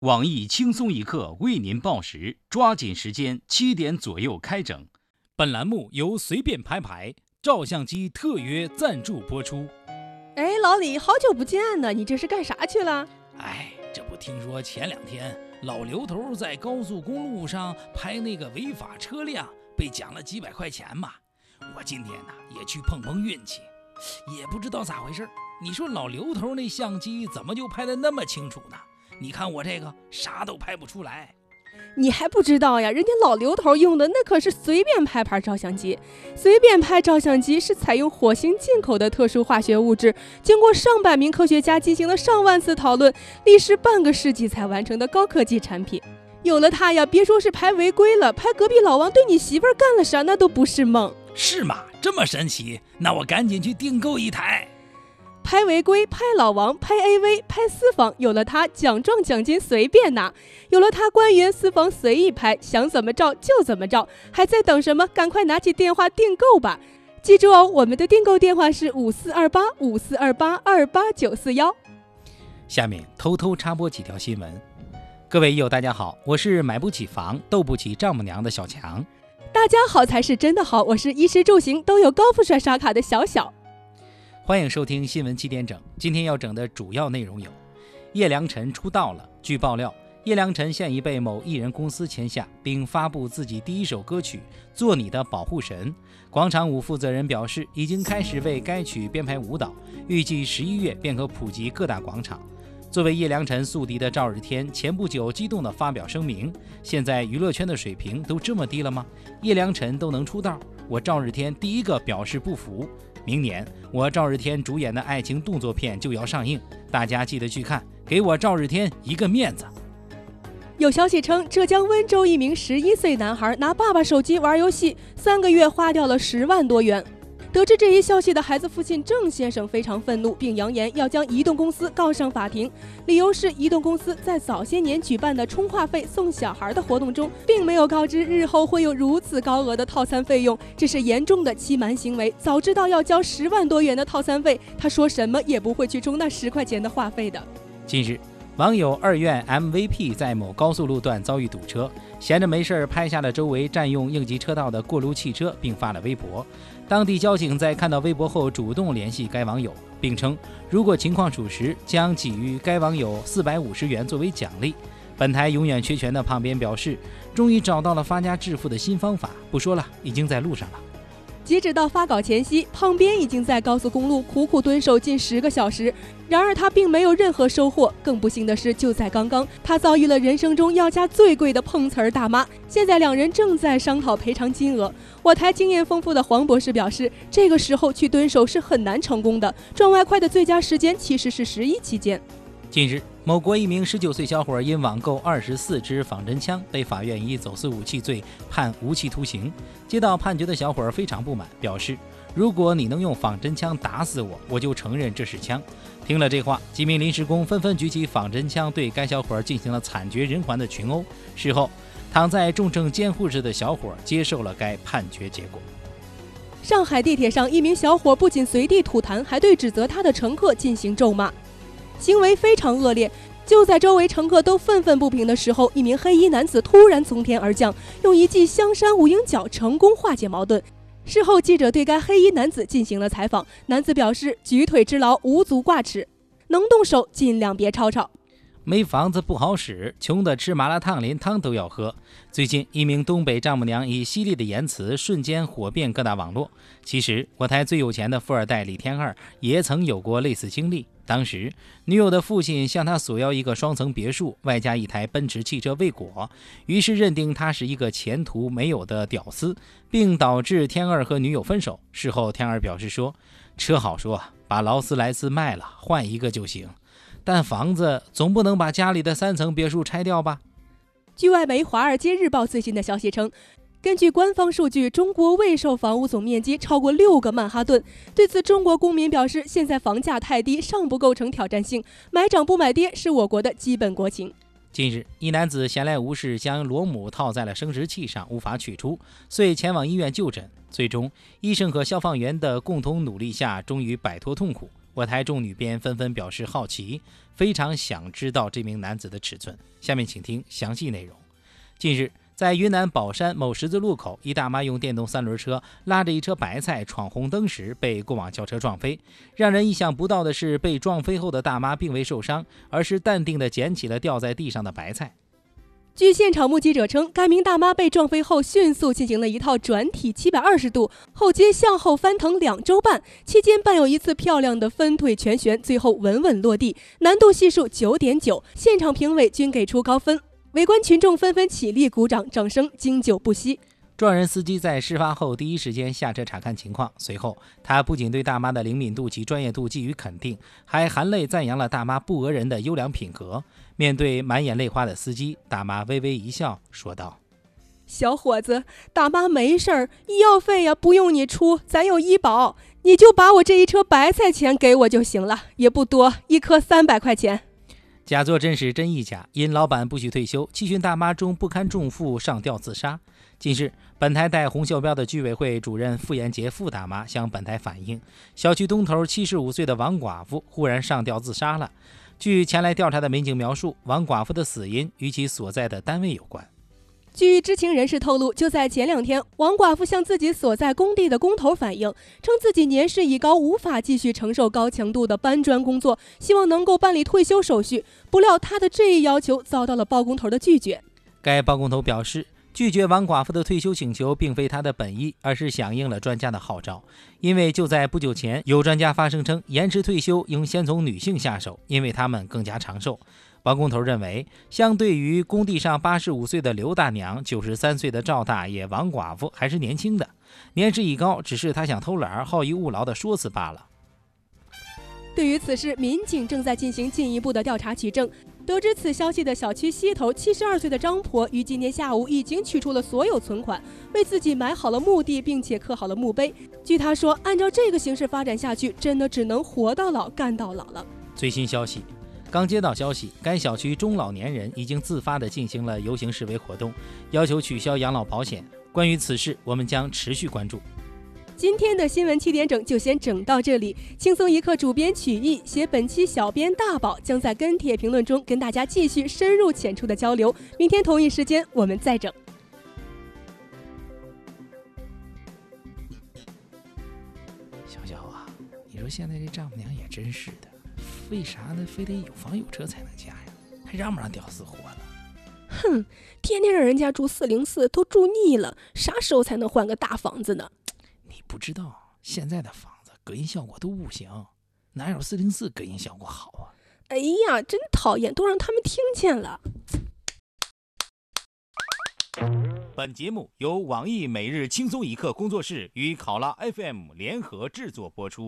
网易轻松一刻为您报时，抓紧时间，七点左右开整。本栏目由随便拍拍照相机特约赞助播出。哎，老李，好久不见呢，你这是干啥去了？哎，这不听说前两天老刘头在高速公路上拍那个违法车辆，被奖了几百块钱嘛？我今天呢也去碰碰运气，也不知道咋回事。你说老刘头那相机怎么就拍的那么清楚呢？你看我这个啥都拍不出来。你还不知道呀？人家老刘头用的那可是随便拍牌照相机。随便拍照相机是采用火星进口的特殊化学物质，经过上百名科学家进行了上万次讨论，历时半个世纪才完成的高科技产品。有了它呀，别说是拍违规了，拍隔壁老王对你媳妇儿干了啥，那都不是梦。是吗？这么神奇？那我赶紧去订购一台。拍违规、拍老王、拍 AV、拍私房，有了它，奖状奖金随便拿；有了它，官员私房随意拍，想怎么照就怎么照。还在等什么？赶快拿起电话订购吧！记住哦，我们的订购电话是五四二八五四二八二八九四幺。下面偷偷插播几条新闻。各位友，大家好，我是买不起房、斗不起丈母娘的小强。大家好才是真的好，我是衣食住行都有高富帅刷卡的小小。欢迎收听新闻七点整。今天要整的主要内容有：叶良辰出道了。据爆料，叶良辰现已被某艺人公司签下，并发布自己第一首歌曲《做你的保护神》。广场舞负责人表示，已经开始为该曲编排舞蹈，预计十一月便可普及各大广场。作为叶良辰宿敌的赵日天，前不久激动地发表声明：“现在娱乐圈的水平都这么低了吗？叶良辰都能出道，我赵日天第一个表示不服。”明年我赵日天主演的爱情动作片就要上映，大家记得去看，给我赵日天一个面子。有消息称，浙江温州一名十一岁男孩拿爸爸手机玩游戏，三个月花掉了十万多元。得知这一消息的孩子父亲郑先生非常愤怒，并扬言要将移动公司告上法庭。理由是移动公司在早些年举办的充话费送小孩的活动中，并没有告知日后会有如此高额的套餐费用，这是严重的欺瞒行为。早知道要交十万多元的套餐费，他说什么也不会去充那十块钱的话费的。近日。网友二院 MVP 在某高速路段遭遇堵车，闲着没事儿拍下了周围占用应急车道的过路汽车，并发了微博。当地交警在看到微博后主动联系该网友，并称如果情况属实，将给予该网友四百五十元作为奖励。本台永远缺钱的胖边表示，终于找到了发家致富的新方法，不说了，已经在路上了。截止到发稿前夕，胖边已经在高速公路苦苦蹲守近十个小时。然而他并没有任何收获。更不幸的是，就在刚刚，他遭遇了人生中要价最贵的碰瓷儿大妈。现在两人正在商讨赔偿金额。我台经验丰富的黄博士表示，这个时候去蹲守是很难成功的。赚外快的最佳时间其实是十一期间。近日，某国一名十九岁小伙因网购二十四支仿真枪，被法院以走私武器罪判无期徒刑。接到判决的小伙非常不满，表示：“如果你能用仿真枪打死我，我就承认这是枪。”听了这话，几名临时工纷纷举起仿真枪，对该小伙进行了惨绝人寰的群殴。事后，躺在重症监护室的小伙接受了该判决结果。上海地铁上，一名小伙不仅随地吐痰，还对指责他的乘客进行咒骂。行为非常恶劣。就在周围乘客都愤愤不平的时候，一名黑衣男子突然从天而降，用一记香山无影脚成功化解矛盾。事后，记者对该黑衣男子进行了采访，男子表示：“举腿之劳，无足挂齿，能动手尽量别吵吵。”没房子不好使，穷的吃麻辣烫连汤都要喝。最近，一名东北丈母娘以犀利的言辞瞬间火遍各大网络。其实，我台最有钱的富二代李天二也曾有过类似经历。当时，女友的父亲向他索要一个双层别墅，外加一台奔驰汽车未果，于是认定他是一个前途没有的屌丝，并导致天二和女友分手。事后，天二表示说：“车好说，把劳斯莱斯卖了，换一个就行。”但房子总不能把家里的三层别墅拆掉吧？据外媒《华尔街日报》最新的消息称，根据官方数据，中国未售房屋总面积超过六个曼哈顿。对此，中国公民表示，现在房价太低，尚不构成挑战性，买涨不买跌是我国的基本国情。近日，一男子闲来无事，将螺母套在了生殖器上，无法取出，遂前往医院就诊。最终，医生和消防员的共同努力下，终于摆脱痛苦。我台众女编纷纷表示好奇，非常想知道这名男子的尺寸。下面请听详细内容。近日，在云南保山某十字路口，一大妈用电动三轮车拉着一车白菜闯红灯时被过往轿车撞飞。让人意想不到的是，被撞飞后的大妈并未受伤，而是淡定地捡起了掉在地上的白菜。据现场目击者称，该名大妈被撞飞后，迅速进行了一套转体七百二十度后接向后翻腾两周半，期间伴有一次漂亮的分腿全旋，最后稳稳落地，难度系数九点九。现场评委均给出高分，围观群众纷纷起立鼓掌，掌声经久不息。撞人司机在事发后第一时间下车查看情况，随后他不仅对大妈的灵敏度及专业度给予肯定，还含泪赞扬了大妈不讹人的优良品格。面对满眼泪花的司机，大妈微微一笑，说道：“小伙子，大妈没事儿，医药费呀不用你出，咱有医保，你就把我这一车白菜钱给我就行了，也不多，一颗三百块钱。”假作真时真亦假，因老板不许退休，气训大妈中不堪重负上吊自杀。近日，本台带红袖标的居委会主任傅延杰傅大妈向本台反映，小区东头七十五岁的王寡妇忽然上吊自杀了。据前来调查的民警描述，王寡妇的死因与其所在的单位有关。据知情人士透露，就在前两天，王寡妇向自己所在工地的工头反映，称自己年事已高，无法继续承受高强度的搬砖工作，希望能够办理退休手续。不料，她的这一要求遭到了包工头的拒绝。该包工头表示，拒绝王寡妇的退休请求并非他的本意，而是响应了专家的号召。因为就在不久前，有专家发声称，延迟退休应先从女性下手，因为她们更加长寿。王工头认为，相对于工地上八十五岁的刘大娘、九十三岁的赵大爷，王寡妇还是年轻的，年事已高，只是她想偷懒、好逸恶劳的说辞罢了。对于此事，民警正在进行进一步的调查取证。得知此消息的小区西头七十二岁的张婆，于今天下午已经取出了所有存款，为自己买好了墓地，并且刻好了墓碑。据他说，按照这个形势发展下去，真的只能活到老干到老了。最新消息。刚接到消息，该小区中老年人已经自发地进行了游行示威活动，要求取消养老保险。关于此事，我们将持续关注。今天的新闻七点整就先整到这里。轻松一刻主编曲艺，写本期小编大宝将在跟帖评论中跟大家继续深入浅出的交流。明天同一时间我们再整。小小啊，你说现在这丈母娘也真是的。为啥呢？非得有房有车才能嫁呀？还让不让屌丝活了？哼，天天让人家住四零四都住腻了，啥时候才能换个大房子呢？你不知道，现在的房子隔音效果都不行，哪有四零四隔音效果好啊？哎呀，真讨厌，都让他们听见了。本节目由网易每日轻松一刻工作室与考拉 FM 联合制作播出。